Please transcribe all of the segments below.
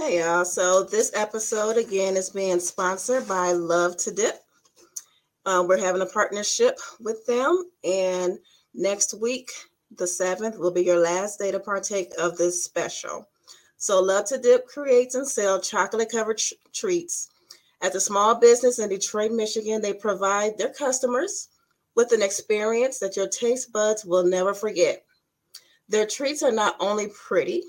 Hey y'all, so this episode again is being sponsored by Love to Dip. Uh, we're having a partnership with them, and next week, the 7th, will be your last day to partake of this special. So, Love to Dip creates and sells chocolate covered tr- treats. As a small business in Detroit, Michigan, they provide their customers with an experience that your taste buds will never forget. Their treats are not only pretty,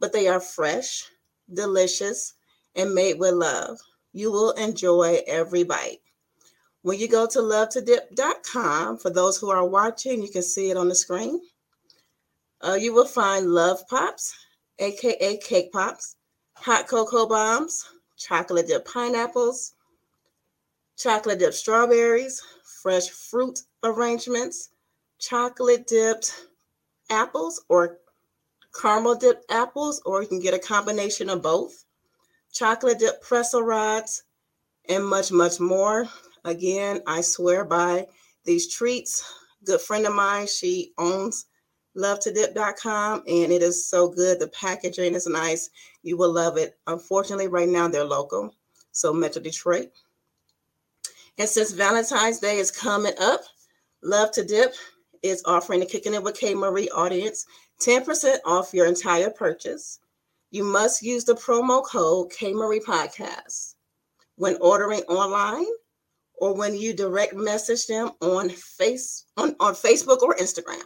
but they are fresh delicious, and made with love. You will enjoy every bite. When you go to lovetodip.com, for those who are watching, you can see it on the screen. Uh, you will find Love Pops, aka Cake Pops, Hot Cocoa Bombs, Chocolate Dip Pineapples, Chocolate Dip Strawberries, Fresh Fruit Arrangements, Chocolate Dipped Apples or caramel dipped apples, or you can get a combination of both, chocolate dipped pretzel rods, and much, much more. Again, I swear by these treats. Good friend of mine, she owns lovetodip.com and it is so good. The packaging is nice. You will love it. Unfortunately, right now they're local, so Metro Detroit. And since Valentine's Day is coming up, Love to Dip is offering the Kicking It with K Marie audience 10% off your entire purchase. You must use the promo code K Marie Podcast when ordering online or when you direct message them on face on, on Facebook or Instagram.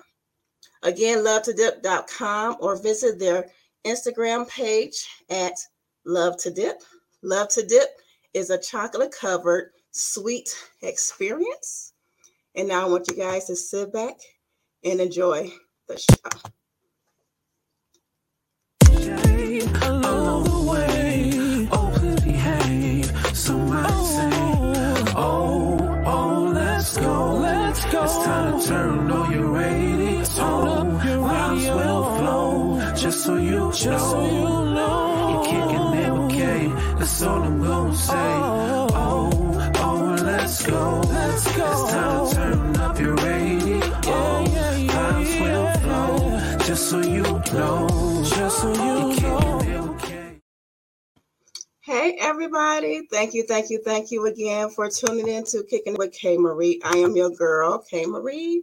Again, lovetodip.com or visit their Instagram page at Love to Dip. Love to Dip is a chocolate covered sweet experience. And now I want you guys to sit back and enjoy the show along the way. Oh, please behave. Somebody say, Oh, oh, let's go. Let's go. It's time to turn on your radio. Turn your radio. will flow. Just so you Just know. So you know. You're kicking. That's all I'm gonna say. Oh, oh, let's go. Let's go. It's time to turn up your radio. Yeah, yeah, yeah, yeah. will flow. Just so you know. Just so you. Hey, everybody. Thank you, thank you, thank you again for tuning in to Kicking with K Marie. I am your girl, K Marie.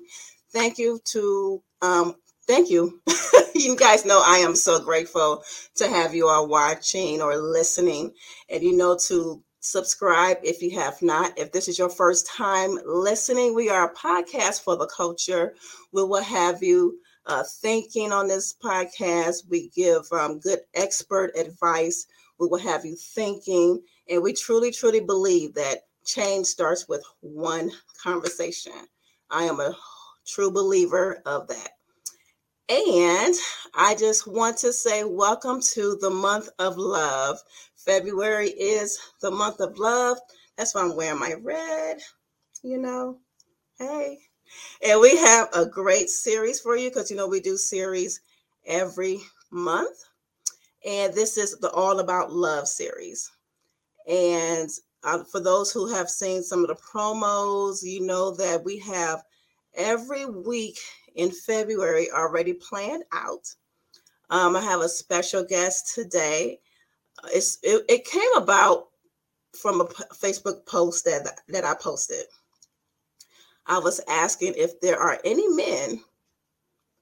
Thank you to, um, thank you. you guys know I am so grateful to have you all watching or listening. And you know, to subscribe if you have not. If this is your first time listening, we are a podcast for the culture. We will have you uh, thinking on this podcast. We give um, good expert advice we will have you thinking. And we truly, truly believe that change starts with one conversation. I am a true believer of that. And I just want to say, welcome to the month of love. February is the month of love. That's why I'm wearing my red, you know. Hey. And we have a great series for you because, you know, we do series every month and this is the All About Love series. And uh, for those who have seen some of the promos, you know that we have every week in February already planned out. Um, I have a special guest today. It's it, it came about from a Facebook post that that I posted. I was asking if there are any men,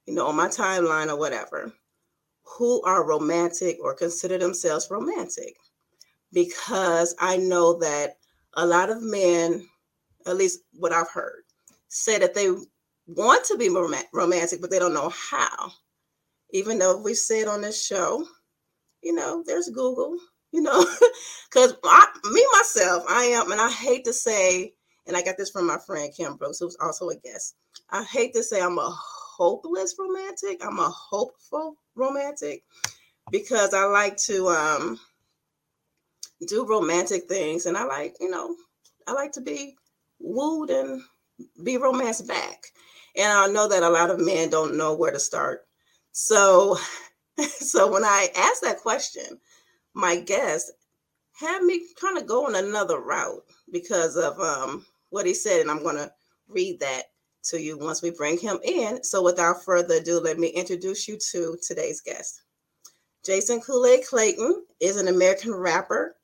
you know, on my timeline or whatever, who are romantic or consider themselves romantic because I know that a lot of men, at least what I've heard, say that they want to be romantic, but they don't know how. Even though we said on this show, you know, there's Google, you know, because me myself, I am, and I hate to say, and I got this from my friend Kim Brooks, who's also a guest. I hate to say I'm a hopeless romantic. I'm a hopeful romantic because I like to um, do romantic things and I like, you know, I like to be wooed and be romance back. And I know that a lot of men don't know where to start. So so when I asked that question, my guest had me kind of go on another route because of um, what he said, and I'm going to read that to you once we bring him in. So, without further ado, let me introduce you to today's guest. Jason Kool-Aid Clayton is an American rapper,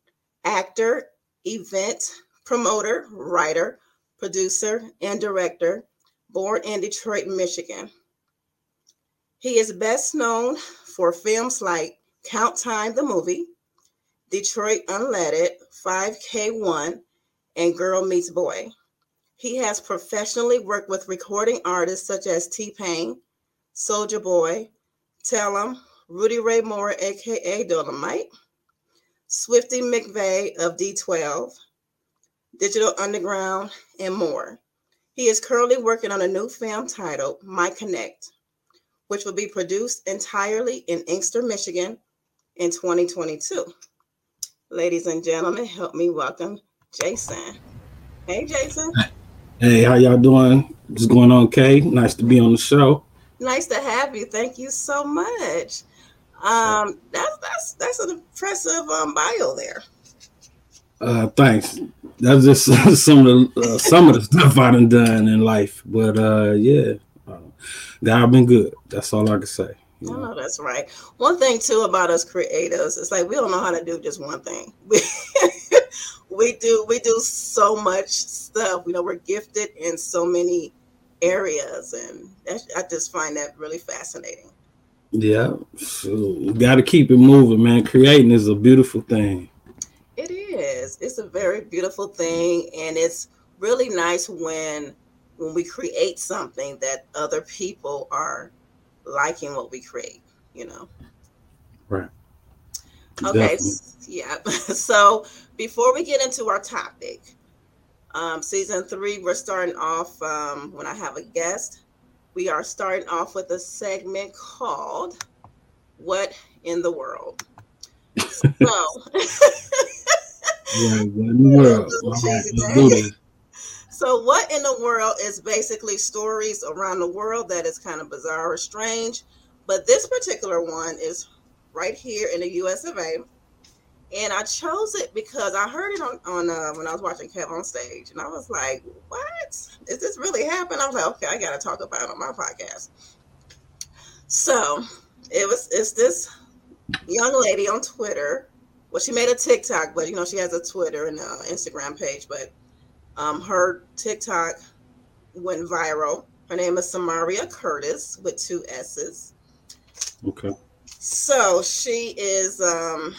actor, event promoter, writer, producer, and director, born in Detroit, Michigan. He is best known for films like Count Time the Movie, Detroit Unleaded, 5K1, and Girl Meets Boy. He has professionally worked with recording artists such as T Pain, Soulja Boy, Tell Rudy Ray Moore, aka Dolomite, Swifty McVay of D12, Digital Underground, and more. He is currently working on a new film titled My Connect, which will be produced entirely in Inkster, Michigan in 2022. Ladies and gentlemen, help me welcome Jason. Hey, Jason. Hey, how y'all doing? What's going on, Kay? Nice to be on the show. Nice to have you. Thank you so much. Um, that's that's that's an impressive um, bio there. Uh, thanks. That's just some of the uh, some of the stuff I done done in life, but uh, yeah, uh, God been good. That's all I can say. You know? Oh, that's right. One thing too about us creators, it's like we don't know how to do just one thing. We do we do so much stuff. You know, we're gifted in so many areas, and I just find that really fascinating. Yeah, so got to keep it moving, man. Creating is a beautiful thing. It is. It's a very beautiful thing, and it's really nice when when we create something that other people are liking what we create. You know. Right. Okay. Definitely. Yeah. So before we get into our topic, um, season three, we're starting off um, when I have a guest. We are starting off with a segment called "What in the World." So, Yeah, in the world? Right, so, what in the world is basically stories around the world that is kind of bizarre or strange, but this particular one is right here in the U.S. of A. And I chose it because I heard it on, on uh, when I was watching Kev on stage, and I was like, "What is this really happening?" I was like, "Okay, I got to talk about it on my podcast." So it was it's this young lady on Twitter well, she made a TikTok, but you know she has a Twitter and Instagram page. But um, her TikTok went viral. Her name is Samaria Curtis with two S's. Okay. So she is um,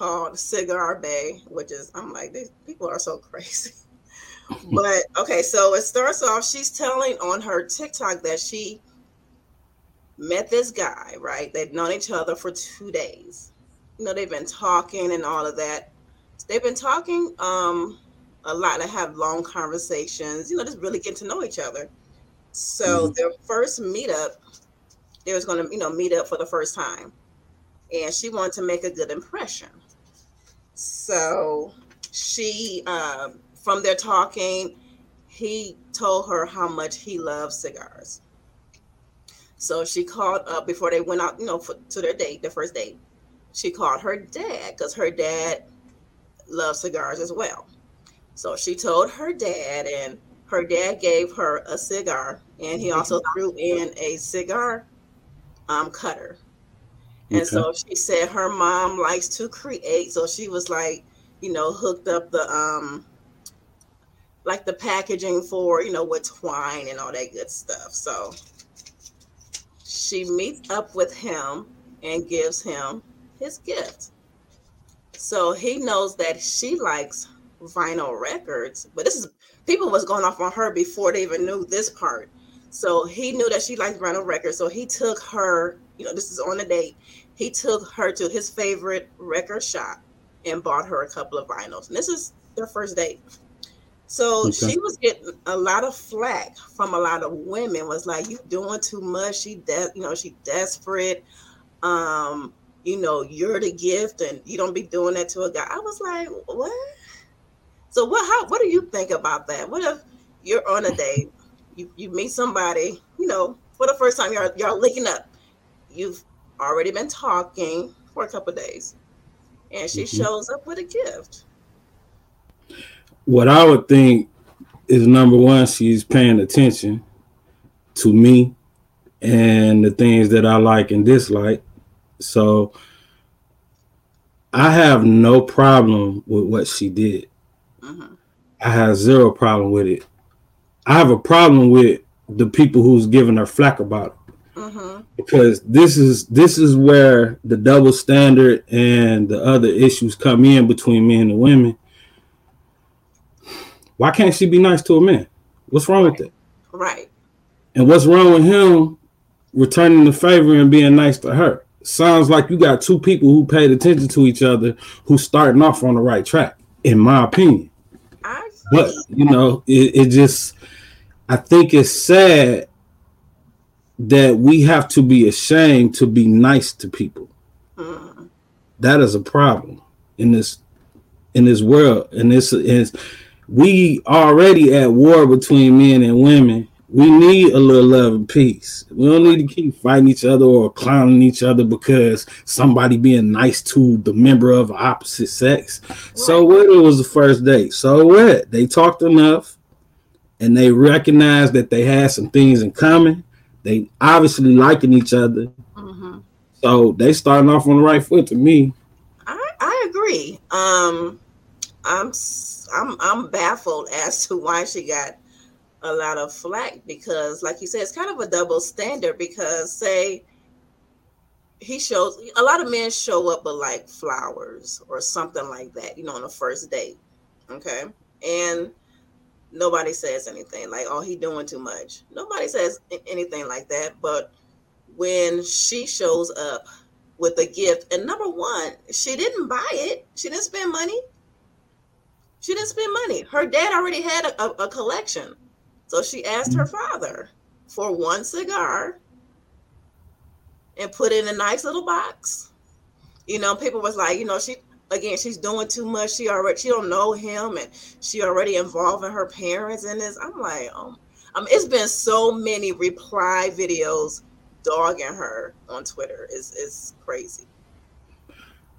called Cigar Bay, which is I'm like these people are so crazy. but okay, so it starts off. She's telling on her TikTok that she met this guy. Right, they've known each other for two days you know, they've been talking and all of that. They've been talking um, a lot. They have long conversations, you know, just really get to know each other. So mm-hmm. their first meetup, they was going to, you know, meet up for the first time. And she wanted to make a good impression. So she, um, from their talking, he told her how much he loves cigars. So she called up before they went out, you know, for, to their date, the first date she called her dad because her dad loves cigars as well. So she told her dad, and her dad gave her a cigar, and he also threw in a cigar um, cutter. And okay. so she said her mom likes to create, so she was like, you know, hooked up the um like the packaging for, you know, with twine and all that good stuff. So she meets up with him and gives him his gift. So he knows that she likes vinyl records, but this is people was going off on her before they even knew this part. So he knew that she liked vinyl records. So he took her, you know, this is on a date. He took her to his favorite record shop and bought her a couple of vinyls. And this is their first date. So okay. she was getting a lot of flack from a lot of women. Was like, "You doing too much? She, de- you know, she desperate. Um, you know, you're the gift and you don't be doing that to a guy. I was like, what? So what how what do you think about that? What if you're on a date, you, you meet somebody, you know, for the first time y'all y'all linking up. You've already been talking for a couple days and she mm-hmm. shows up with a gift. What I would think is number one, she's paying attention to me and the things that I like and dislike So I have no problem with what she did. Mhm. I have zero problem with it. I have a problem with the people who's giving her flack about it Mhm. because this is this is where the double standard and the other issues come in between men and women. Why can't she be nice to a man? What's wrong with that? Right. And what's wrong with him returning the favor and being nice to her? Sounds like you got two people who paid attention to each other who starting off on the right track, in my opinion. I But you know, it, it just I think it's sad that we have to be ashamed to be nice to people. Mhm. That is a problem in this in this world. And this is we already at war between men and women. We need a little love and peace. We don't need to keep fighting each other or clowning each other because somebody being nice to the member of opposite sex. So what? It was the first date. So what? They talked enough, and they recognized that they had some things in common. They obviously liking each other, Mhm. so they starting off on the right foot to me. I I agree. Um, I'm I'm I'm baffled as to why she got a lot of flack because, like you said, it's kind of a double standard. Because say he shows a lot of men show up with like flowers or something like that, you know, on the first date. Okay, and nobody says anything like, "Oh, he doing too much." Nobody says anything like that. But when she shows up with a gift. And number one, she didn't buy it. She didn't spend money. She didn't spend money. Her dad already had a, a, a collection. So she asked her mm-hmm. father for one cigar and put it in a nice little box. You know, people was like, you know, she again, she's doing too much. She already she don't know him and she already involving her parents in this. I'm like, um, um it's been so many reply videos dogging her on Twitter. It's it's crazy.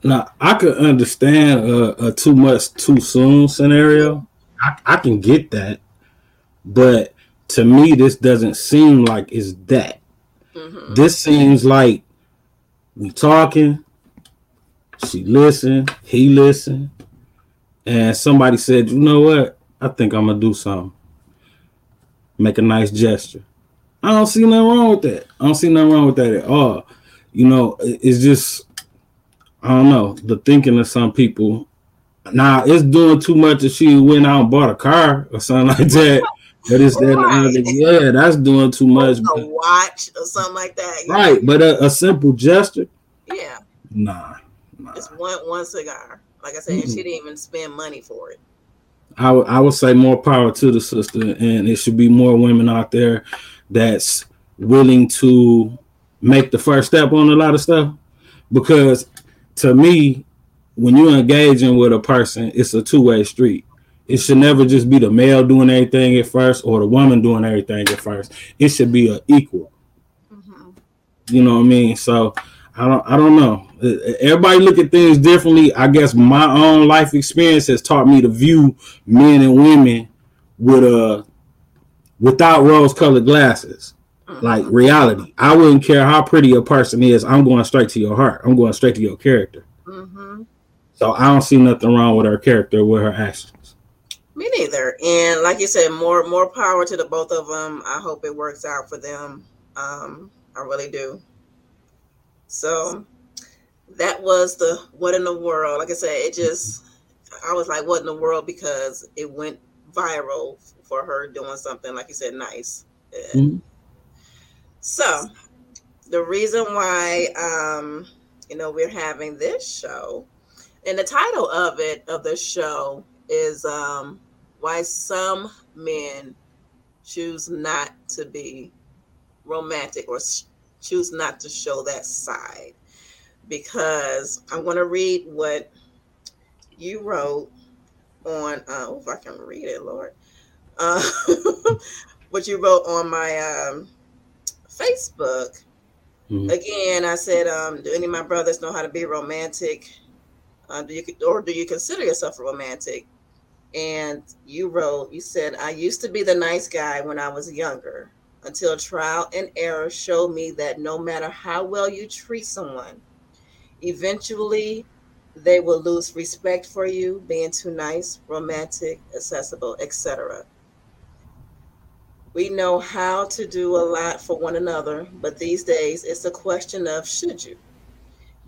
Now I could understand a, a too much too soon scenario. I, I can get that, but to me, this doesn't seem like it's that. hmm This seems like we talking. She listened. He listened, and somebody said, "You know what? I think I'm gonna do something. Make a nice gesture." I don't see nothing wrong with that. I don't see nothing wrong with that at all. You know, it's just I don't know the thinking of some people. Now it's doing too much if she went out and bought a car or something like that. But it's that Right. yeah, that's doing too much. A but- watch or something like that. you know? right, but a, a simple gesture, Yeah. nah, nah. It's one one cigar. Like I said, and she didn't even spend money for it. I would I would say more power to the sister, and it should be more women out there that's willing to make the first step on a lot of stuff. Because to me, when you're engaging with a person, it's a two way street. It should never just be the male doing everything at first or the woman doing everything at first. It should be an equal. Mhm. You know what I mean? So I don't I don't know. Uh, Everybody look at things differently. I guess my own life experience has taught me to view men and women with a without rose colored glasses. Like reality. I wouldn't care how pretty a person is. I'm going straight to your heart. I'm going straight to your character. Mhm. So I don't see nothing wrong with her character with her actions. Me neither. And like you said, more more power to the both of them. I hope it works out for them. Um, I really do. So that was the what in the world. Like I said, it just I was like, what in the world? Because it went viral for her doing something like you said, nice. Mhm. So the reason why um, you know we're having this show, and the title of it of the show is um, why some men choose not to be romantic or choose not to show that side. Because I'm going to read what you wrote on. Uh, oh, if I can read it, Lord. Uh, what you wrote on my um, Facebook. Mhm. Again, I said, um, do any of my brothers know how to be romantic? Uh, do you or do you consider yourself a romantic? And you wrote, you said, I used to be the nice guy when I was younger until trial and error showed me that no matter how well you treat someone, Eventually, they will lose respect for you, being too nice, romantic, accessible, etc. We know how to do a lot for one another, but these days it's a question of should you?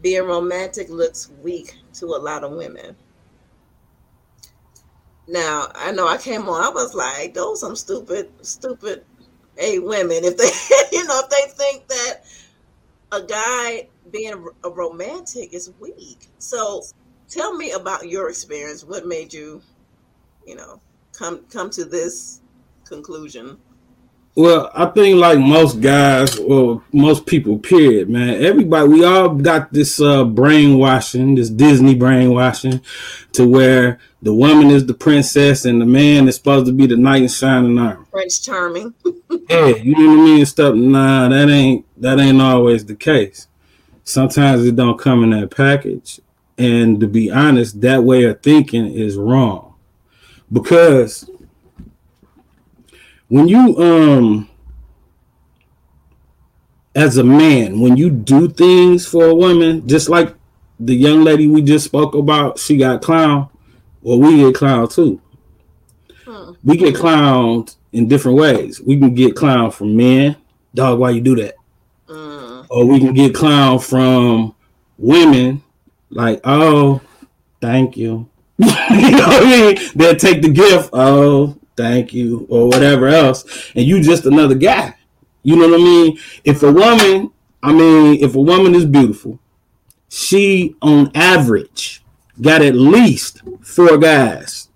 Being romantic looks weak to a lot of women. Now, I know I came on, I was like, those some stupid, stupid a women. If they, you know, if they think that a guy being a romantic is weak. So tell me about your experience. What made you, you know, come come to this conclusion? Well, I think like most guys or most people, period, man. Everybody, we all got this uh, brainwashing, this Disney brainwashing, to where the woman is the princess and the man is supposed to be the knight in shining armor. Prince Charming. yeah, you know what I mean. Stuff. Nah, that ain't that ain't always the case. Sometimes it don't come in that package, and to be honest, that way of thinking is wrong because when you um as a man when you do things for a woman just like the young lady we just spoke about she got clown well we get clown too hmm. we get clowned in different ways we can get clown from men dog why you do that mm. or we can get clown from women like oh thank you you know what I mean? They'll take the gift. Oh, thank you, or whatever else, and you just another guy. You know what I mean? If a woman, I mean, if a woman is beautiful, she on average got at least four guys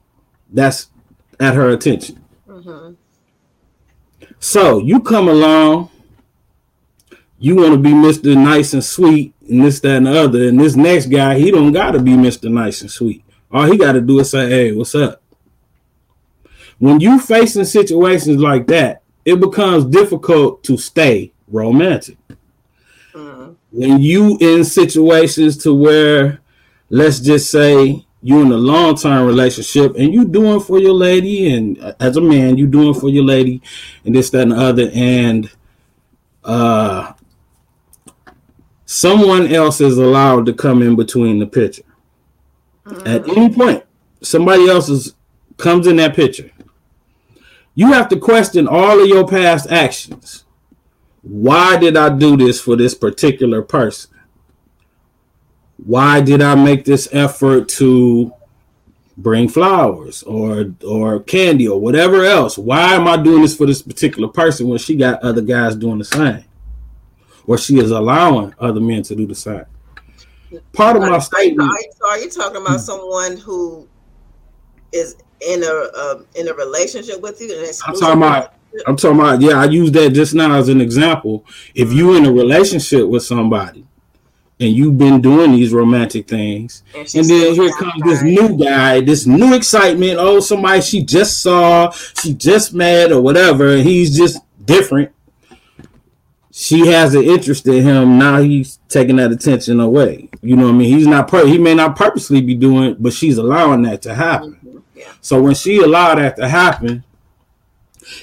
that's at her attention. Mm-hmm. So you come along, you want to be Mr. Nice and Sweet, and this, that, and the other. And this next guy, he don't got to be Mr. Nice and Sweet. All he got to do is say, "Hey, what's up?" When you facing situations like that, it becomes difficult to stay romantic. Mm-hmm. When you in situations to where, let's just say, you in a long term relationship and you doing for your lady, and uh, as a man, you doing for your lady, and this, that, and the other, and uh, someone else is allowed to come in between the picture. Mm-hmm. At any point, somebody else is comes in that picture you have to question all of your past actions. Why did I do this for this particular person? Why did I make this effort to bring flowers or or candy or whatever else? Why am I doing this for this particular person when she got other guys doing the same? Or she is allowing other men to do the same. Part of my statement. Are you talking about someone who is in a uh, in a relationship with you. I'm talking about. I'm talking about. Yeah, I use that just now as an example. If you in a relationship with somebody and you've been doing these romantic things, and, and then here comes this new guy, this new excitement. Oh, somebody she just saw, she just met, or whatever. And he's just different. She has an interest in him. Now he's taking that attention away. You know what I mean? He's not. Per- he may not purposely be doing, it, but she's allowing that to happen. So when she allowed that to happen,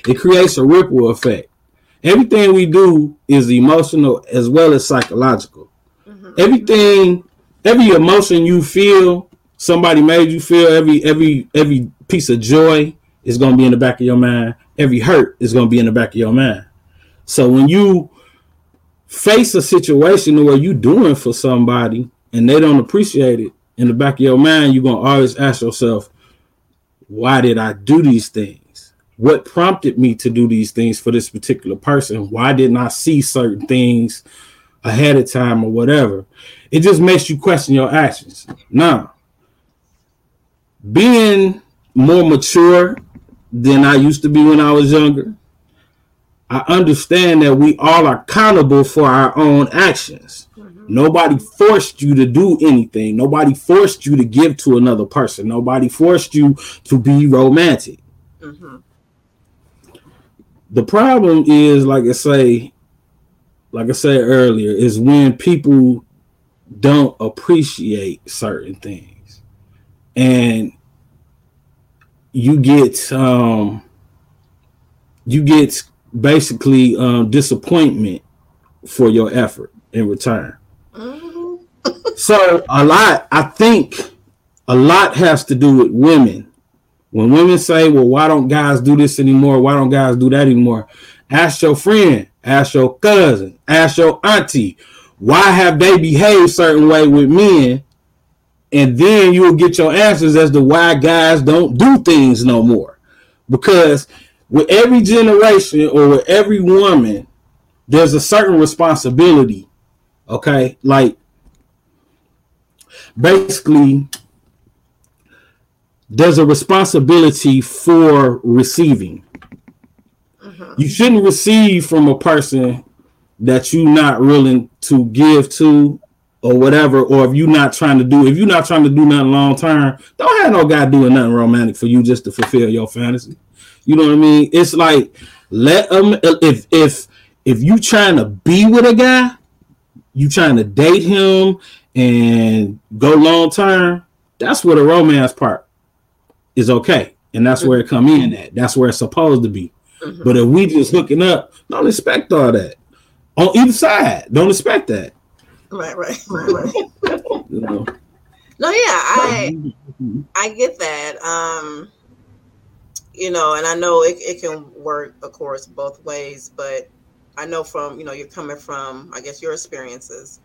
it creates a ripple effect. Everything we do is emotional as well as psychological. Mm-hmm. Everything, every emotion you feel, somebody made you feel. Every every every piece of joy is going to be in the back of your mind. Every hurt is going to be in the back of your mind. So when you face a situation where you're doing for somebody and they don't appreciate it, in the back of your mind, you're gonna always ask yourself, why did I do these things? What prompted me to do these things for this particular person? Why didn't I see certain things ahead of time or whatever? It just makes you question your actions. Now, being more mature than I used to be when I was younger, I understand that we all are accountable for our own actions. Nobody forced you to do anything. Nobody forced you to give to another person. Nobody forced you to be romantic. Mm-hmm. The problem is, like I say, like I said earlier, is when people don't appreciate certain things, and you get um, you get basically um, disappointment for your effort in return. So a lot, I think, a lot has to do with women. When women say, "Well, why don't guys do this anymore? Why don't guys do that anymore?" Ask your friend, ask your cousin, ask your auntie, why have they behaved certain way with men? And then you'll get your answers as to why guys don't do things no more. Because with every generation or with every woman, there's a certain responsibility. Okay. Like basically, there's a responsibility for receiving. Mm-hmm. You shouldn't receive from a person that you're not willing to give to or whatever, or if you're not trying to do, if you're not trying to do nothing long term, don't have no guy doing nothing romantic for you just to fulfill your fantasy. You know what I mean? It's like let them if if if you trying to be with a guy, you trying to date him and go long term. That's where the romance part is okay, and that's where it come in at. That's where it's supposed to be. Mm-hmm. But if we just hooking up, don't expect all that on either side. Don't expect that. Right, right, right, right. you know. No, yeah, I I get that. Um, you know, and I know it, it can work, of course, both ways, but I know from, you know, you're coming from, I guess, your experiences.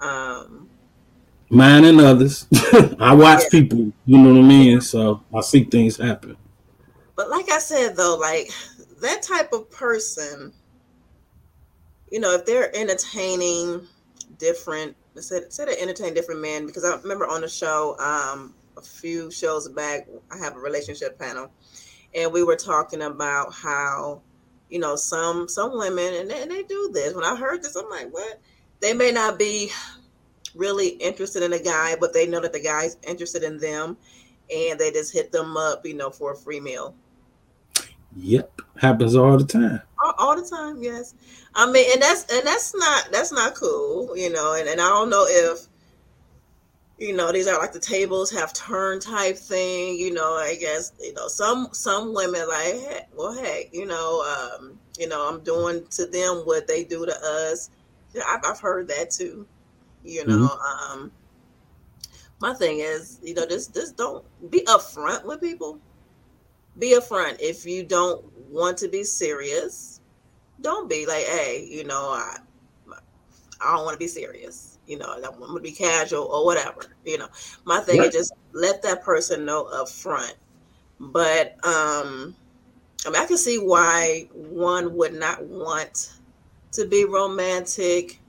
Um, Mine and others. I watch yeah. people, you know what I mean? So I see things happen. But like I said, though, like that type of person, you know, if they're entertaining different, said said to entertain different men, because I remember on the show um, a few shows back, I have a relationship panel, and we were talking about how, you know, some some women and they, and they do this. When I heard this, I'm like, what? They may not be really interested in a guy, but they know that the guy's interested in them, and they just hit them up, you know, for a free meal. Yep, happens all the time. All, all, the time, yes. I mean, and that's and that's not that's not cool, you know. And, and I don't know if you know these are like the tables have turned type thing. You know, I guess you know some some women like, hey, well, hey, you know, um, you know, I'm doing to them what they do to us. I've, I've heard that too. You know, mm-hmm. um, my thing is, you know, just just don't be upfront with people be upfront. If you don't want to be serious, don't be like, hey, you know, I I don't want to be serious. You know, I'm gonna be casual or whatever. You know, my thing is just let that person know up front. But um, I mean, I can see why one would not want to be romantic,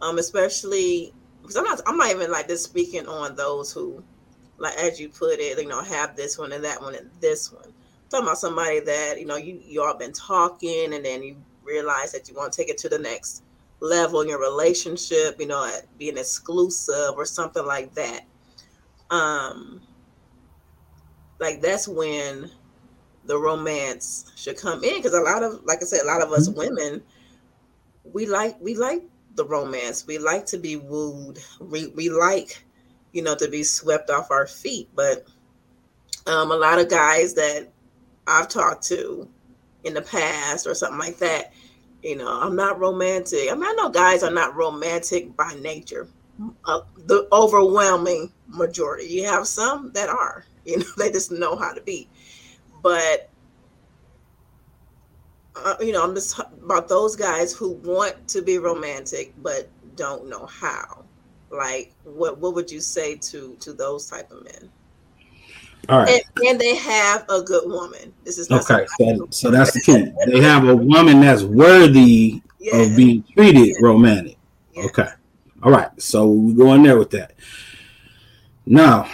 um, especially because I'm not. I'm not even like this speaking on those who, like as you put it, you know, have this one and that one and this one talking about somebody that you know you you all been talking and then you realize that you want to take it to the next level in your relationship you know at being exclusive or something like that um like that's when the romance should come in because a lot of like i said a lot of us mm-hmm. women we like we like the romance we like to be wooed we, we like you know to be swept off our feet but um, a lot of guys that I've talked to in the past or something like that. You know, I'm not romantic. I mean, I know guys are not romantic by nature. Uh, the overwhelming majority. You have some that are. You know, they just know how to be. But uh, you know, I'm just about those guys who want to be romantic but don't know how. Like, what what would you say to to those type of men? All right. And, and, they have a good woman. This is okay. So, so, that's the key. they have a woman that's worthy of being treated romantic. Okay. All right. So we go in there with that. Now,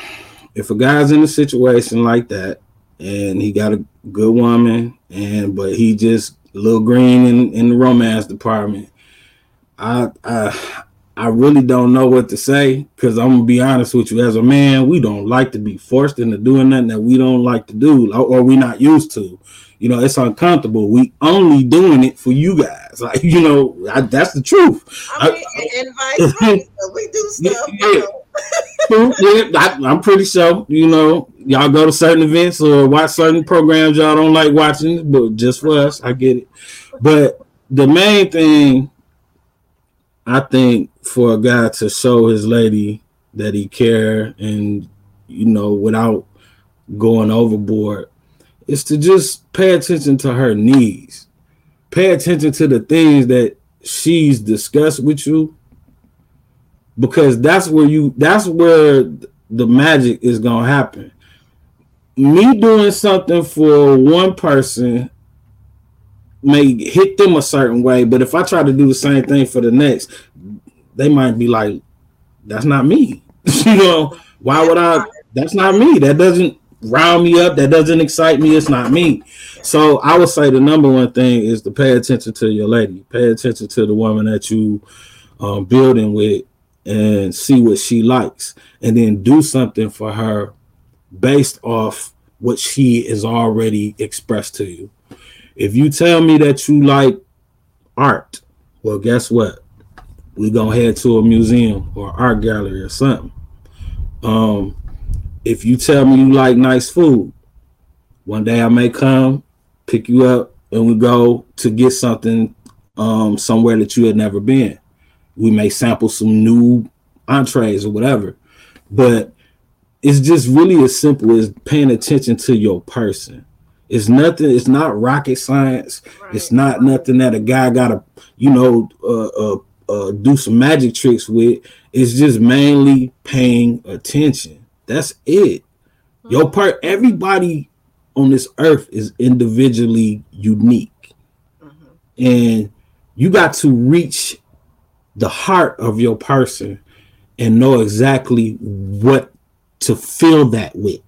if a guy's in a situation like that and he got a good woman and but he just a little green in, in the romance department, I I I really don't know what to say because I'm gonna be honest with you. As a man, we don't like to be forced into doing nothing that we don't like to do or we're not used to. You know, it's uncomfortable. We only doing it for you guys. Like, you know, I, that's the truth. I mean, I, and vice versa. we do stuff. Yeah, yeah I, I'm pretty sure. You know, y'all go to certain events or watch certain programs y'all don't like watching, but just for us, I get it. But the main thing I think for a guy to show his lady that he care and you know without going overboard is to just pay attention to her needs. Pay attention to the things that she's discussed with you because that's where you that's where the magic is going to happen. Me doing something for one person may hit them a certain way, but if I try to do the same thing for the next, they might be like, "That's not me." you know, why would I? That's not me. That doesn't round me up. That doesn't excite me. It's not me. So I would say the number one thing is to pay attention to your lady. Pay attention to the woman that you um, building with, and see what she likes, and then do something for her based off what she is already expressed to you. If you tell me that you like art, well, guess what? We gonna head to a museum or art gallery or something. Um, if you tell me you like nice food, one day I may come pick you up and we go to get something um, somewhere that you had never been. We may sample some new entrees or whatever, but it's just really as simple as paying attention to your person. It's nothing. It's not rocket science. Right. It's not nothing that a guy gotta, you know, uh, uh, uh, do some magic tricks with. It's just mainly paying attention. That's it. Mm-hmm. Your part. Everybody on this earth is individually unique, mm-hmm. and you got to reach the heart of your person and know exactly what to fill that with.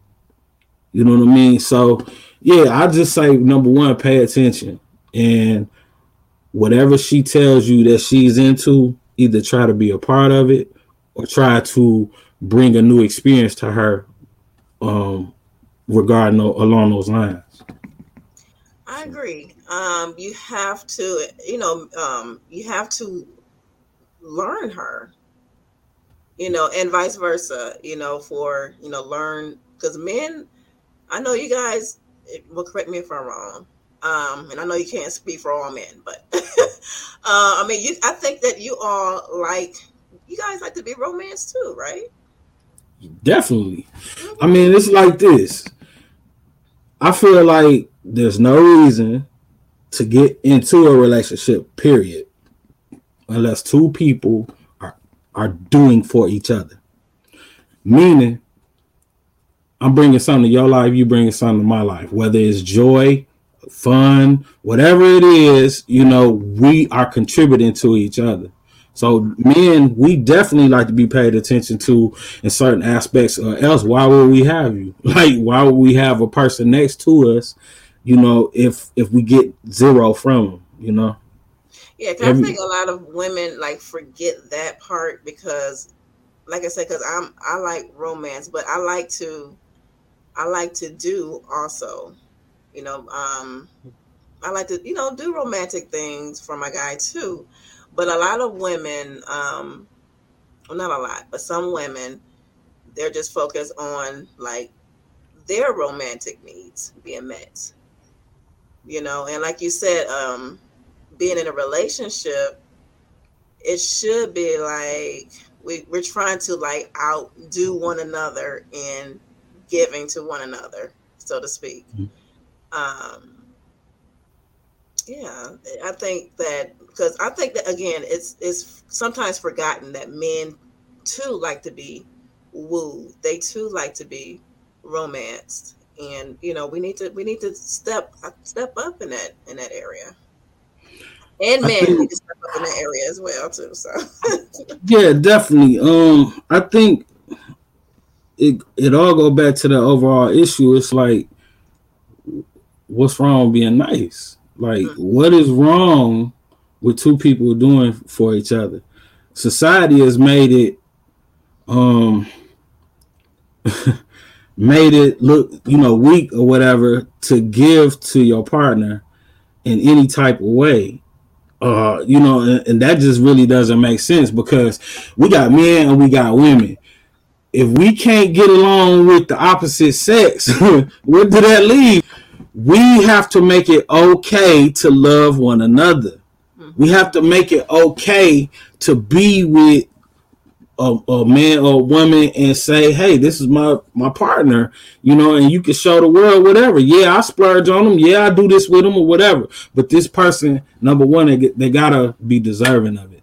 You know what I mean? So yeah, I just say number one, pay attention, and whatever she tells you that she's into, either try to be a part of it or try to bring a new experience to her, um, regarding along those lines. I agree. Um, you have to, you know, um, you have to learn her, you know, and vice versa, you know, for you know, learn because men. I know you guys well, correct me if I'm wrong. Um, and I know you can't speak for all men, but uh, I mean, you, I think that you all like, you guys like to be romance too, right? Definitely. I mean, it's like this. I feel like there's no reason to get into a relationship, period, unless two people are are doing for each other. Meaning, I'm bringing something to your life, you bringing something to my life, whether it's joy, fun, whatever it is, you know, we are contributing to each other. So men, we definitely like to be paid attention to in certain aspects, or else why would we have you? Like, why would we have a person next to us? You know, if if we get zero from them, you know. Yeah, I think a lot of women like forget that part because, like I said, because I'm I like romance, but I like to I like to do also. You know, um, I like to, you know, do romantic things for my guy too. But a lot of women, um, well, not a lot, but some women, they're just focused on like their romantic needs being met. You know, and like you said, um, being in a relationship, it should be like we, we're trying to like outdo one another in giving to one another, so to speak. Mm-hmm. Um, yeah, I think that because I think that again, it's it's sometimes forgotten that men too like to be wooed. They too like to be romanced, and you know we need to we need to step step up in that in that area. And men think, need to step up in that area as well too. So yeah, definitely. Um, I think it it all go back to the overall issue. It's like, what's wrong with being nice? Like, mm-hmm. what is wrong with two people doing for each other? Society has made it, um, made it look, you know, weak or whatever to give to your partner in any type of way. Uh, you know, and, and that just really doesn't make sense because we got men and we got women if we can't get along with the opposite sex, where did that leave? We have to make it okay to love one another. Mm-hmm. We have to make it okay to be with a, a man or a woman and say, "Hey, this is my my partner," you know, and you can show the world whatever. Yeah, I splurge on them. Yeah, I do this with them or whatever. But this person, number one, they, they gotta be deserving of it.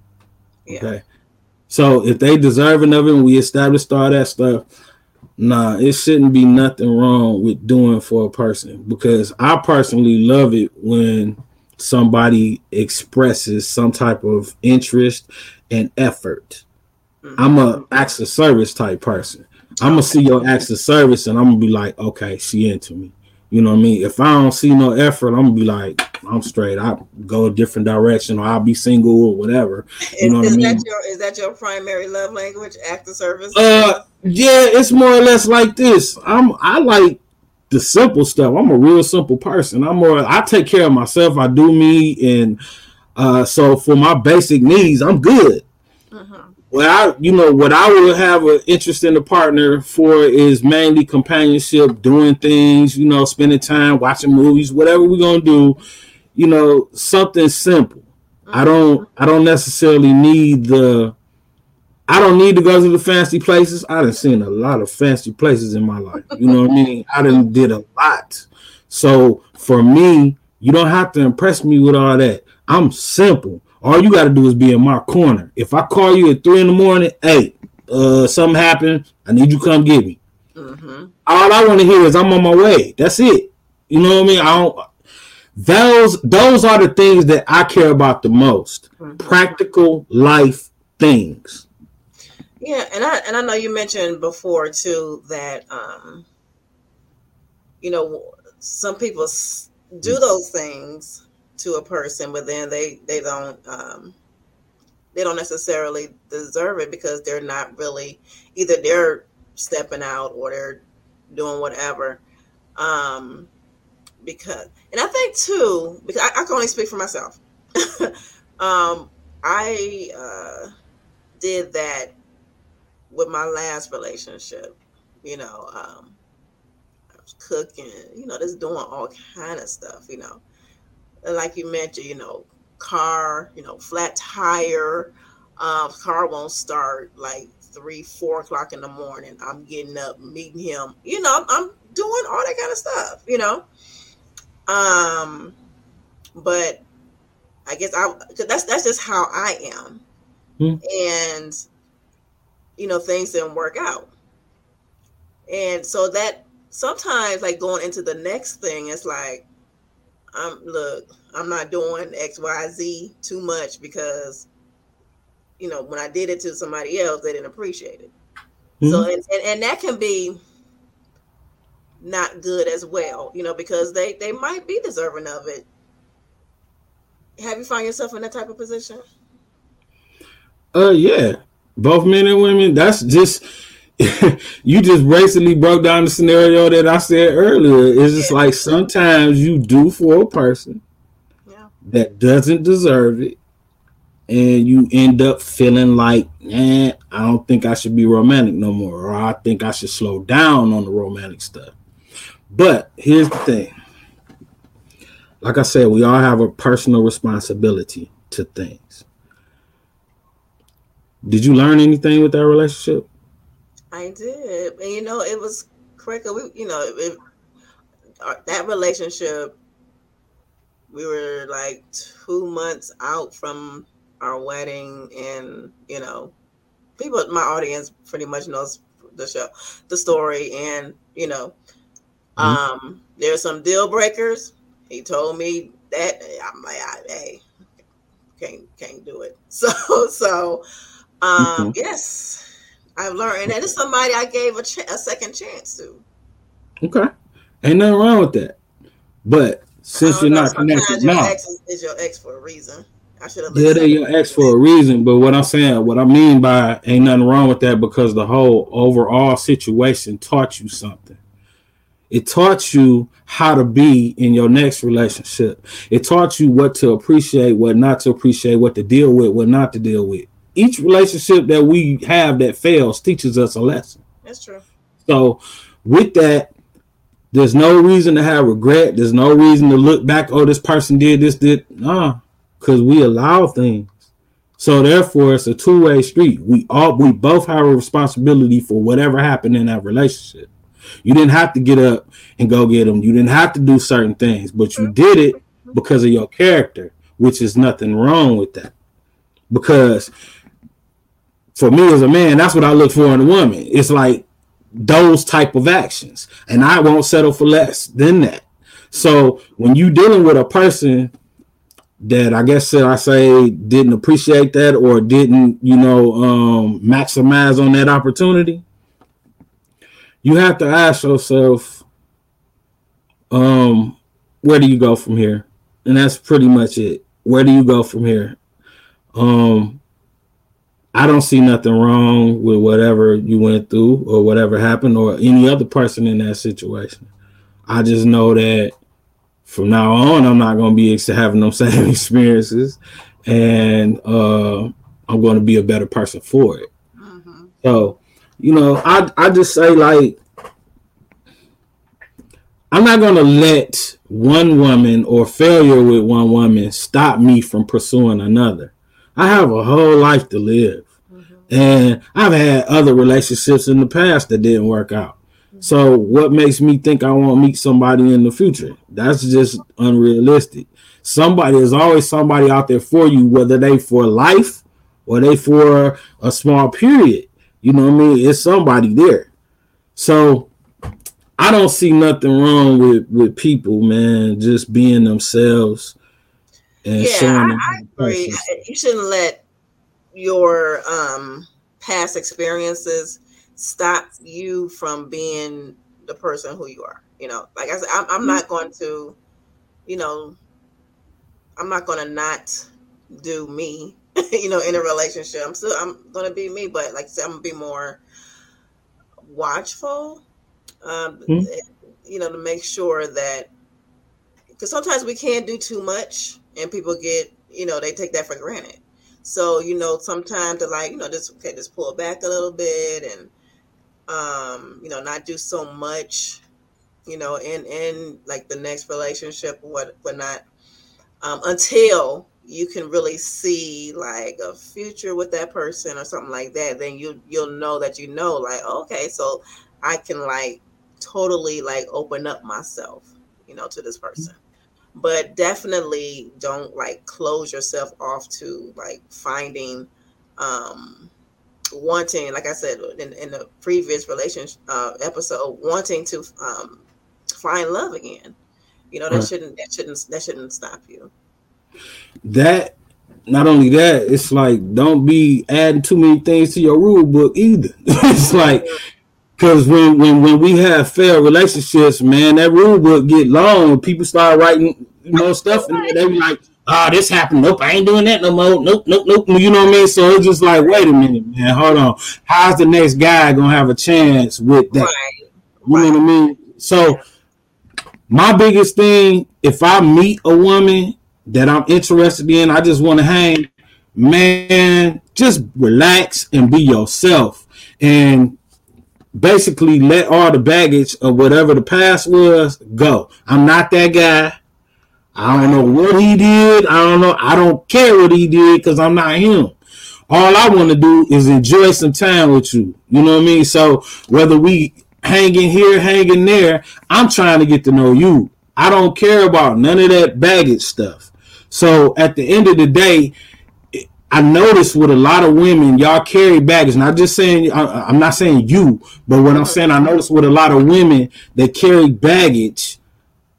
Yeah. Okay. So if they deserving of it, and we established all that stuff. Nah, it shouldn't be nothing wrong with doing for a person because I personally love it when somebody expresses some type of interest and effort. Mm-hmm. I'm a acts of service type person. I'm gonna see your acts of service and I'm gonna be like, okay, she into me. You know what I mean? If I don't see no effort, I'm gonna be like, I'm straight. I go a different direction, or I'll be single or whatever. You Is, know what I mean? that your is that your primary love language? Act of service. Uh, yeah, it's more or less like this. I'm I like the simple stuff. I'm a real simple person. I'm more. I take care of myself. I do me, and uh, so for my basic needs, I'm good. What I, you know, what I would have an interest in a partner for is mainly companionship, doing things, you know, spending time, watching movies, whatever we're gonna do. You know, something simple. I mm-hmm. don't, I don't necessarily need the. I don't need to go to the fancy places. I done seen a lot of fancy places in my life. You know what I mean? I done did a lot. So for me, you don't have to impress me with all that. I'm simple. All you got to do is be in my corner. If I call you at three in the morning, hey, uh, something happened. I need you to come get me. Mhm. All I want to hear is I'm on my way. That's it. You know what I mean? I don't. Those those are the things that I care about the most. Mhm. Practical life things. Yeah, and I and I know you mentioned before too that um, you know some people do those things to a person, but then they they don't um, they don't necessarily deserve it because they're not really either they're stepping out or they're doing whatever. Um, because and I think too because I, I can only speak for myself. um, I uh, did that with my last relationship, you know, um, I was cooking, you know, just doing all kind of stuff, you know. Like you mentioned, you know, car, you know, flat tire, um, car won't start like three, four o'clock in the morning. I'm getting up, meeting him, you know, I'm, I'm doing all that kind of stuff, you know. Um, but I guess I 'cause that's that's just how I am, Hmm. and you know things didn't work out and so that sometimes like going into the next thing it's like i'm look i'm not doing xyz too much because you know when i did it to somebody else they didn't appreciate it. So and, and, and that can be not good as well you know because they they might be deserving of it. Have you found yourself in that type of position? Uh, yeah, both men and women. That's just you just basically broke down the scenario that I said earlier. It's just like sometimes you do for a person yeah that doesn't deserve it, and you end up feeling like, eh, I don't think I should be romantic no more, or I think I should slow down on the romantic stuff. But here's the thing. Like I said, we all have a personal responsibility to things. Did you learn anything with that relationship? I did, and you know, it was correct. We, you know, it, uh, that relationship, we were like two months out from our wedding, and you know, people, my audience pretty much knows the show, the story, and you know, Mhm. um, there's some deal breakers. He told me that I'm like, I, hey, can't can't do it. So so, um, yes. I've learned, and that is somebody I gave a, ch- a second chance to. Okay. Ain't nothing wrong with that. But since you're know, not connected your now, ex is, is your ex for a reason. I should have. yeah, your ex for a reason. But what I'm saying, what I mean by ain't nothing wrong with that because the whole overall situation taught you something. It taught you how to be in your next relationship. It taught you what to appreciate, what not to appreciate, what to deal with, what not to deal with. Each relationship that we have that fails teaches us a lesson. That's true. So, with that, there's no reason to have regret. There's no reason to look back. Oh, this person did this, did nah, because we allow things. So therefore, it's a two way street. We all we both have a responsibility for whatever happened in that relationship. You didn't have to get up and go get them. You didn't have to do certain things, but you did it because of your character, which is nothing wrong with that. Because for me as a man, that's what I look for in a woman. It's like those type of actions, and I won't settle for less than that. So when you dealing with a person that I guess I say didn't appreciate that or didn't, you know, um, maximize on that opportunity, you have to ask yourself, um, where do you go from here? And that's pretty much it. Where do you go from here? Um, I don't see nothing wrong with whatever you went through or whatever happened or any other person in that situation. I just know that from now on, I'm not going to be having those same experiences, and uh, I'm going to be a better person for it. Mm-hmm. So, you know, I I just say like, I'm not going to let one woman or failure with one woman stop me from pursuing another. I have a whole life to live. Mm-hmm. And I've had other relationships in the past that didn't work out. Mm-hmm. So what makes me think I won't meet somebody in the future? That's just unrealistic. Somebody is always somebody out there for you, whether they for life or they for a small period. You know what I mean? It's somebody there. So I don't see nothing wrong with with people, man, just being themselves yeah. I, I agree. You shouldn't let your um, past experiences stop you from being the person who you are. You know, like I said, I'm, I'm not going to, you know, I'm not going to not do me. you know, in a relationship, I'm still I'm going to be me, but like I said, I'm going to be more watchful. Um, mm-hmm. You know, to make sure that because sometimes we can't do too much and people get you know they take that for granted. So you know sometimes they're like you know just okay just pull back a little bit and um you know not do so much you know in in like the next relationship or what whatnot um, until you can really see like a future with that person or something like that then you you'll know that you know like okay so i can like totally like open up myself you know to this person but definitely don't like close yourself off to like finding um wanting like i said in, in the previous relationship uh, episode wanting to um find love again. You know that right. shouldn't that shouldn't that shouldn't stop you. That not only that it's like don't be adding too many things to your rule book either. It's like because when, when when we have failed relationships, man, that rule book get long. People start writing, you know, stuff, and they be like, "Oh, this happened. Nope, I ain't doing that no more. Nope, nope, nope." You know what I mean? So it's just like, wait a minute, man, hold on. How's the next guy gonna have a chance with that? Right. You know what I mean? So my biggest thing, if I meet a woman that I'm interested in, I just want to hang, man, just relax and be yourself. And basically let all the baggage of whatever the past was go. I'm not that guy. I don't know what he did. I don't know. I don't care what he did because I'm not him. All I want to do is enjoy some time with you. You know what I mean? So whether we hanging here, hanging there, I'm trying to get to know you. I don't care about none of that baggage stuff. So at the end of the day, I noticed with a lot of women, y'all carry baggage. Not just saying, I, am not saying you, but what I'm saying, I noticed with a lot of women, they carry baggage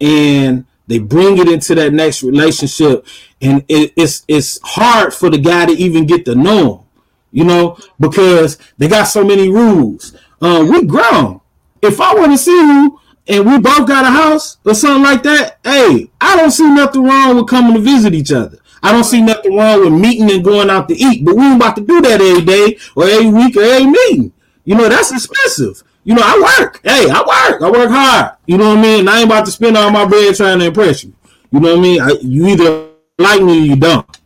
and they bring it into that next relationship. And it, it's, it's hard for the guy to even get to know them, you know, because they got so many rules. Uh, we grown. If I want to see you and we both got a house or something like that, hey, I don't see nothing wrong with coming to visit each other. I don't see nothing wrong with meeting and going out to eat, but we ain't about to do that every day or every week or every meeting. You know, that's expensive. You know, I work. Hey, I work. I work hard. You know what I mean? I ain't about to spend all my bread trying to impress you. You know what I mean? I, you either like me or you don't.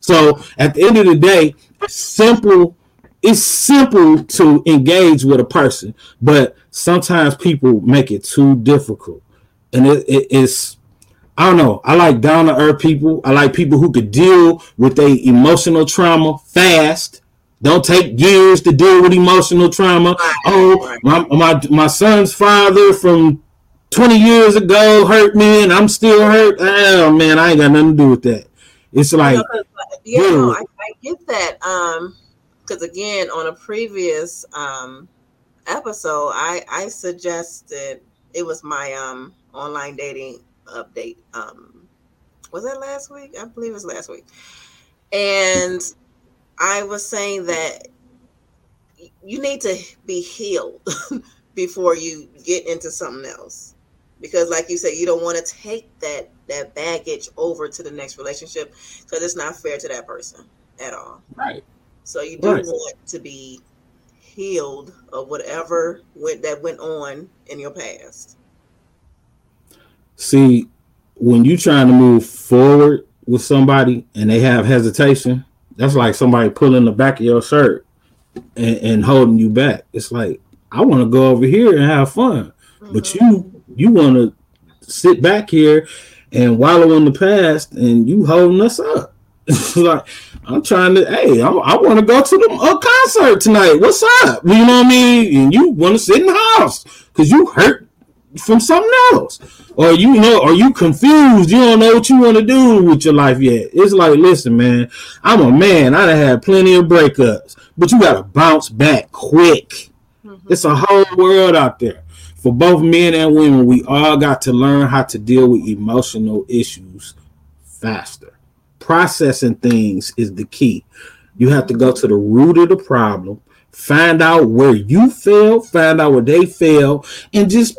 So at the end of the day, simple. It's simple to engage with a person, but sometimes people make it too difficult, and it, it, it's I don't know. I like down to earth people. I like people who could deal with a emotional trauma fast. Don't take years to deal with emotional trauma. Oh, my my my son's father from 20 years ago hurt me and I'm still hurt. Oh man, I ain't got nothing to do with that. It's like yeah, no, I, I get that. Um, because again, on a previous um episode, I I suggested it was my um online dating update. Um, was that last week? I believe it was last week, and I was saying that you need to be healed before you get into something else because like you said you don't want to take that that baggage over to the next relationship because it's not fair to that person at all right so you do Right. want to be healed of whatever went that went on in your past see when you're trying to move forward with somebody and they have hesitation, that's like somebody pulling the back of your shirt and, and holding you back. It's like I want to go over here and have fun, but Mhm. you you want to sit back here and wallow in the past, and you holding us up. Like I'm trying to. Hey, I, I want to go to the a concert tonight. What's up? You know what I mean? And you want to sit in the house because you hurt from something else, or you know, or you confused. You don't know what you want to do with your life yet. It's like, listen, man, I'm a man. I done had plenty of breakups, but you got to bounce back quick. Mhm. It's a whole world out there. For both men and women, we all got to learn how to deal with emotional issues faster. Processing things is the key. You have to go to the root of the problem, find out where you fail, find out where they fail, and just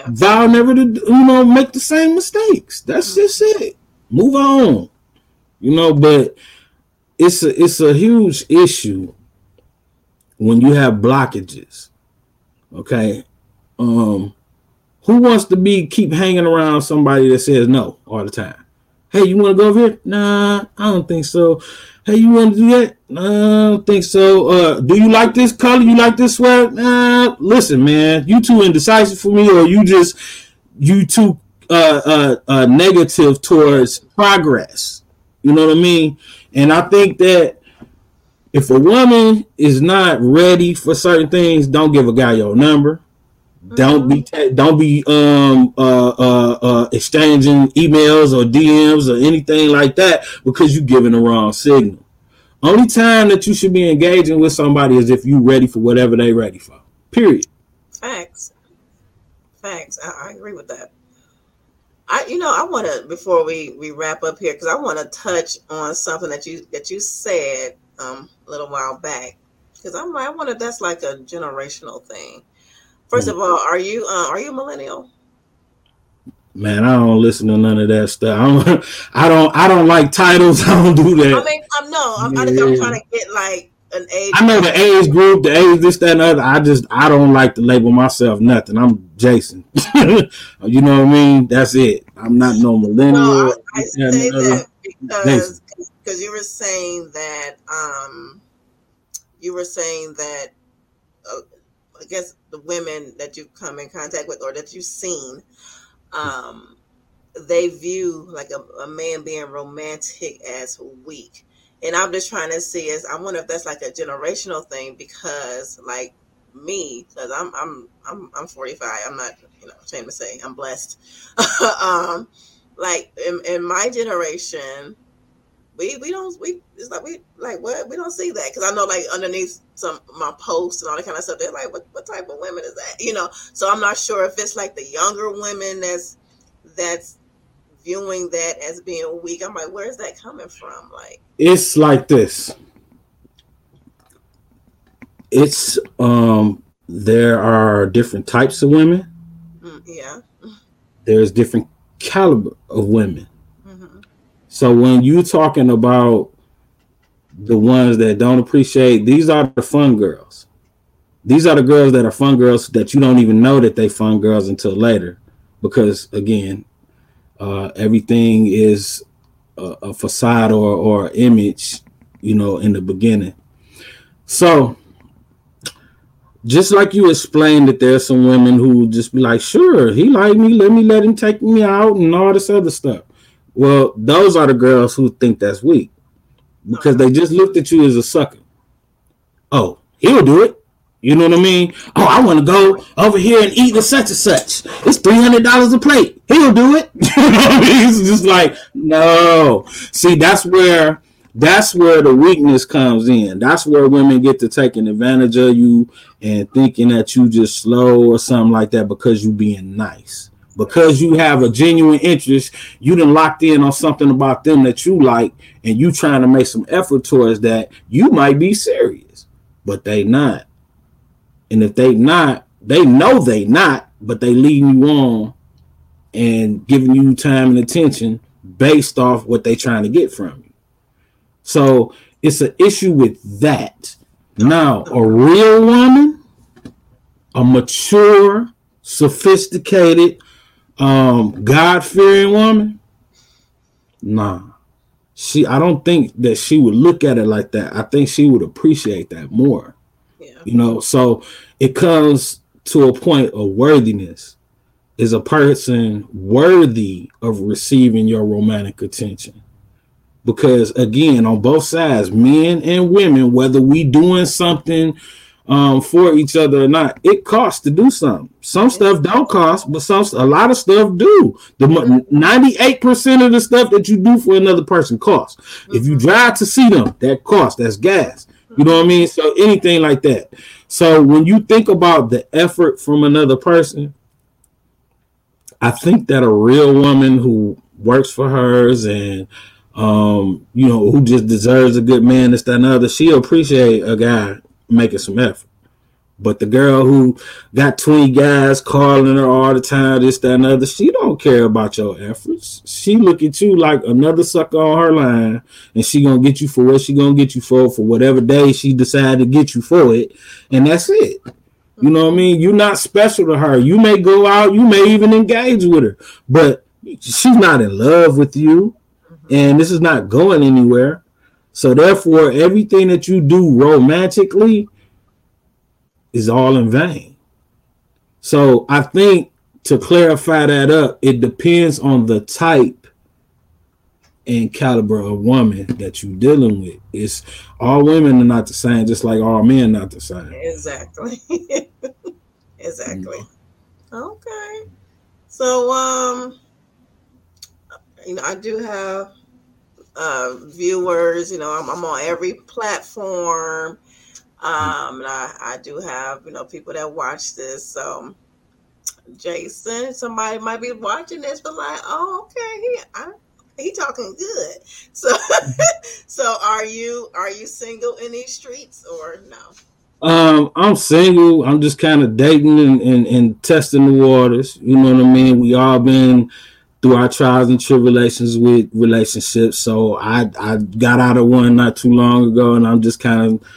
Yeah. vow never to you know make the same mistakes. That's just it. Move on. You know, but it's a it's a huge issue when you have blockages. Okay. Um who wants to be keep hanging around somebody that says no all the time? Hey, you want to go over here? Nah, I don't think so. Hey, you want to do that? Nah, I don't think so. Uh, do you like this color? You like this sweater? Nah, listen, man, you too indecisive for me, or you just you too uh, uh, uh, negative towards progress. You know what I mean? And I think that if a woman is not ready for certain things, don't give a guy your number. Don't be te- don't be um uh, uh uh exchanging emails or DMs or anything like that because you're giving the wrong signal. Only time that you should be engaging with somebody is if you're ready for whatever they're ready for. Period. Facts. Facts. I, I agree with that. I, you know, I want to before we we wrap up here because I want to touch on something that you that you said um a little while back because I'm I wonder if that's like a generational thing. First of all, are you uh, are you a millennial? Man, I don't listen to none of that stuff. I don't I don't I don't like titles. I don't do that. I mean, I'm no, I'm, Yeah. I'm trying to get like an age. I know the age group, the age, this, that, and other. I just, I don't like to label myself nothing. I'm Jason. you know what I mean? That's it. I'm not no millennial. No, I, I say and the other. that because because you were saying that um you were saying that uh, I guess the women that you've come in contact with or that you've seen um they view like a, a man being romantic as weak. And i'm just trying to see is i wonder if that's like a generational thing because like me because i'm i'm i'm i'm 45 i'm not you know ashamed to say i'm blessed. Um like in, in my generation we we don't we it's like we like what we don't see that because I know like underneath some my posts and all that kind of stuff they're like what, what type of women is that you know so I'm not sure if it's like the younger women that's that's viewing that as being weak I'm like where's that coming from like It's like this. It's um. There are different types of women. mm, yeah There's different caliber of women. So when you talking about the ones that don't appreciate, these are the fun girls. These are the girls that are fun girls that you don't even know that they fun girls until later, because again, uh, everything is a, a facade or or image, you know, in the beginning. So just like you explained that there's some women who just be like, sure, he like me, let me let him take me out and all this other stuff. Well, those are the girls who think that's weak because they just looked at you as a sucker. Oh, he'll do it. You know what I mean? Oh, I want to go over here and eat the such and such. It's three hundred dollars a plate. He'll do it. It's just like no. See, that's where that's where the weakness comes in. That's where women get to taking advantage of you and thinking that you just slow or something like that because you being nice. Because you have a genuine interest, you done locked in on something about them that you like, and you trying to make some effort towards that. You might be serious, but they not. And if they not, they know they not, but they leading you on and giving you time and attention based off what they trying to get from you. So it's an issue with that. Now, a real woman, a mature, sophisticated, um, God fearing woman, nah. She I don't think that she would look at it like that. I think she would appreciate that more. Yeah. You know, so it comes to a point of worthiness. Is a person worthy of receiving your romantic attention? Because again, on both sides, men and women, whether we doing something um, for each other or not, it costs to do something. Some stuff don't cost, but some a lot of stuff do. The ninety eight percent of the stuff that you do for another person costs. If you drive to see them, that costs. That's gas. You know what I mean? So anything like that. So when you think about the effort from another person, I think that a real woman who works for hers and um, you know, who just deserves a good man, this, that, and other, she'll appreciate a guy making some effort. But the girl who got 20 guys calling her all the time, this, that, and other, she don't care about your efforts. She look at you like another sucker on her line, and she gonna get you for what she gonna get you for, for whatever day she decided to get you for it, and that's it. You know what I mean? You're not special to her. You may go out, you may even engage with her, but she's not in love with you, and this is not going anywhere. So therefore, everything that you do romantically is all in vain. So I think to clarify that up, it depends on the type and caliber of woman that you're dealing with. It's all women are not the same, just like all men not the same. Exactly. exactly. Okay. So um you know, I do have uh viewers, you know, I'm, I'm on every platform. Um and I, I do have, you know, people that watch this. So Jason, somebody might be watching this, but like, oh, okay, he I, he talking good. So so are you are you single in these streets or no? Um, I'm single. I'm just kind of dating and, and, and testing the waters. You know what I mean? We all been through our trials and tribulations with relationships. So I I got out of one not too long ago, and I'm just kind of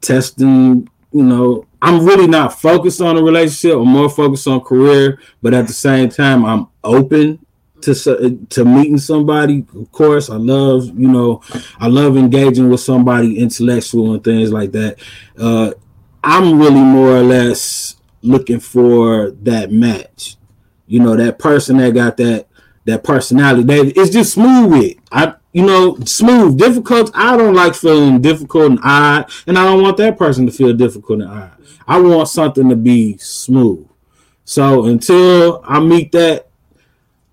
testing. You know, I'm really not focused on a relationship. I'm more focused on career, but at the same time, I'm open to to meeting somebody. Of course, I love you know, I love engaging with somebody intellectual and things like that. Uh, I'm really more or less looking for that match. You know, that person that got that that personality that it's just smooth with. I you know, smooth, difficult. I don't like feeling difficult and odd, and I don't want that person to feel difficult and odd. I want something to be smooth. So until I meet that,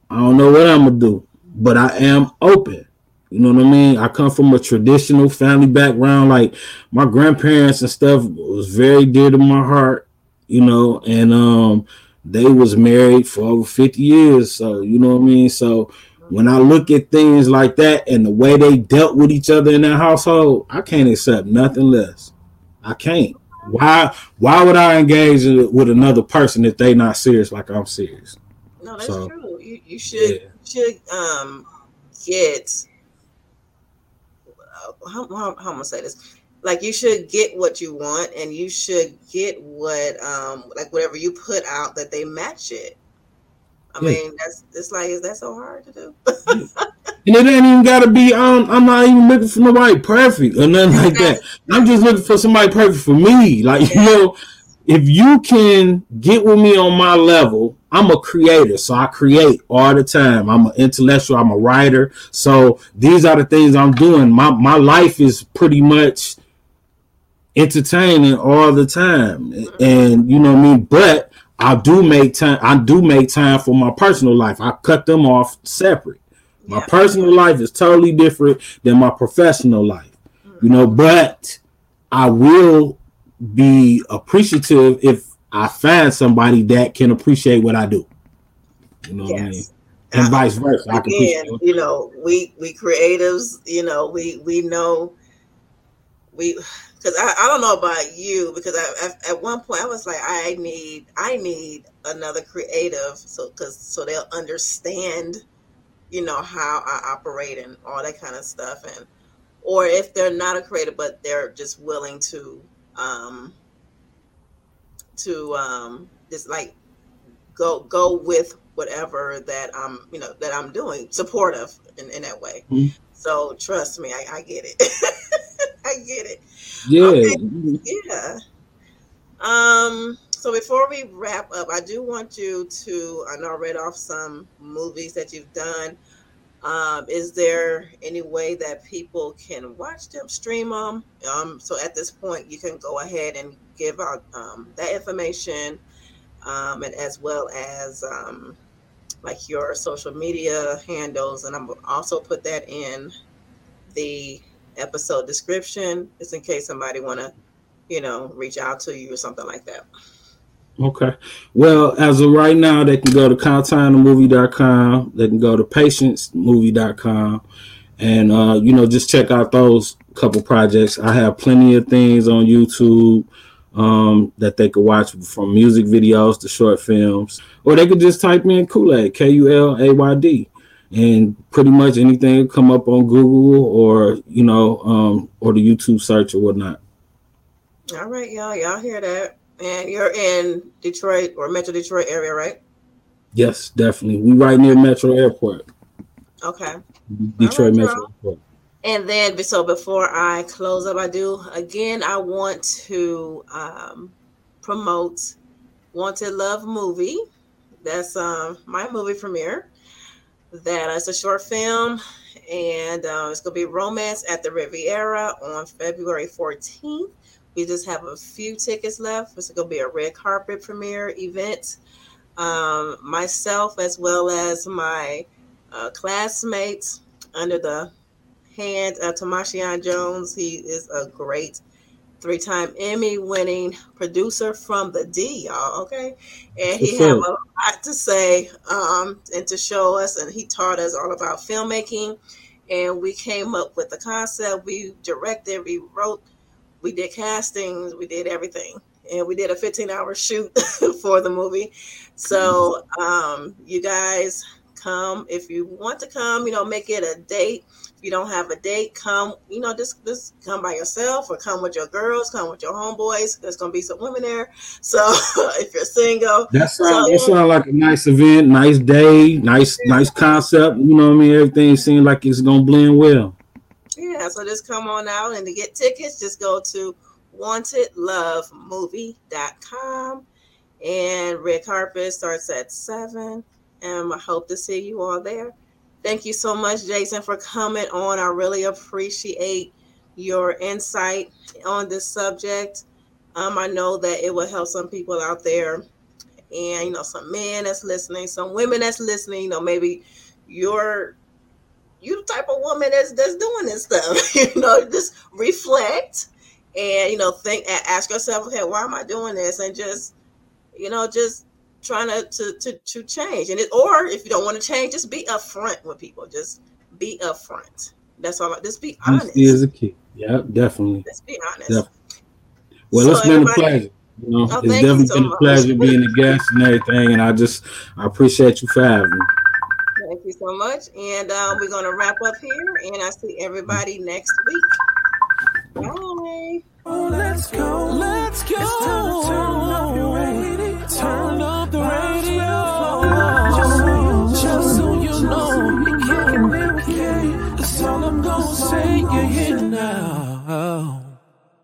I don't know what I'm gonna do. But I am open. You know what I mean? I come from a traditional family background. Like my grandparents and stuff was very dear to my heart, you know, and um they was married for over 50 years. So you know what I mean? So when I look at things like that and the way they dealt with each other in that household, I can't accept nothing less. I can't. Why why would I engage with another person if they not serious like I'm serious? No, that's So, true. You you should yeah. should um get how, how, how am I gonna say this? Like you should get what you want, and you should get what um like whatever you put out that they match it. I Yeah. mean, that's it's like is that so hard to do? And it ain't even gotta be um I'm not even looking for nobody perfect or nothing like that. I'm just looking for somebody perfect for me. Like you know, if you can get with me on my level, I'm a creator, so I create all the time. I'm an intellectual, I'm a writer. So these are the things I'm doing. My my life is pretty much entertaining all the time. And you know what I mean? But I do make time I do make time for my personal life. I cut them off separate. My Yeah. personal life is totally different than my professional life. You know, but I will be appreciative if I find somebody that can appreciate what I do. You know what I mean? And Uh, vice versa. I can again, appreciate you know, we we creatives, you know, we we know we because I, I don't know about you because I, I at one point I was like I need I need another creative so because so they'll understand you know how I operate and all that kind of stuff and or if they're not a creative but they're just willing to um to um just like go go with whatever that I'm you know that I'm doing supportive in, in that way. Mhm. so trust me I, I get it. I get it Yeah. Okay. yeah. Um. So before we wrap up, I do want you to. I know I read off some movies that you've done. Um, is there any way that people can watch them, stream them? Um, so at this point, you can go ahead and give out um, that information, um, and as well as um, like your social media handles, and I'm also put that in the episode description, just in case somebody want to, you know, reach out to you or something like that. Okay. Well, as of right now, they can go to countinemovie.com. They can go to patiencemovie.com. And, uh, you know, just check out those couple projects. I have plenty of things on YouTube um, that they could watch from music videos to short films. Or they could just type in Kulayd, K-U-L-A-Y-D. And pretty much anything come up on Google or, you know, um, or the YouTube search or whatnot. All right, y'all, y'all hear that? And you're in Detroit or Metro Detroit area, right? Yes, definitely. We right near Metro Airport. Okay. Detroit right, Metro Airport. And then, so before I close up, I do again. I want to um, promote "Wanted Love" movie. That's um, my movie premiere. That is a short film, and uh, it's gonna be "Romance at the Riviera" on February 14th. We just have a few tickets left. It's gonna be a red carpet premiere event. Um, myself, as well as my uh, classmates, under the hand of Tamashian Jones. He is a great three-time Emmy-winning producer from the D, y'all. Okay, and he had a lot to say um, and to show us, and he taught us all about filmmaking. And we came up with the concept. We directed, we wrote, we did castings, we did everything, and we did a 15-hour shoot for the movie. So, um, you guys come if you want to come. You know, make it a date if you don't have a date, come, you know, just just come by yourself or come with your girls, come with your homeboys. There's gonna be some women there. So if you're single, That sounds So- that sound like a nice event, nice day, nice nice concept. You know what I mean? Everything seems like it's gonna blend well. yeah, so just come on out and to get tickets, just go to wantedlovemovie.com and red carpet starts at seven. And I hope to see you all there. Thank you so much, Jason, for coming on. I really appreciate your insight on this subject. Um, I know that it will help some people out there, and you know, some men that's listening, some women that's listening. You know, maybe you're you the type of woman that's that's doing this stuff. you know, just reflect and you know, think ask yourself, okay, why am I doing this? And just you know, just trying to to to, to change. And it, or if you don't want to change, just be upfront with people. Just be upfront. That's all. I- Just be honest. Honesty is a key. Yeah, definitely. Just be honest. Yep. Well, So it's been a pleasure. You know, Oh, it's thank you definitely so been a much. pleasure being a guest and everything. And I just I appreciate you for having me. Thank you so much. And um, we're gonna wrap up here. And I see everybody next week. Bye. Oh, let's go. Let's go. Turn up the radio. Just so you, just so you know, it can't. That's all I'm gonna say. You're hitting.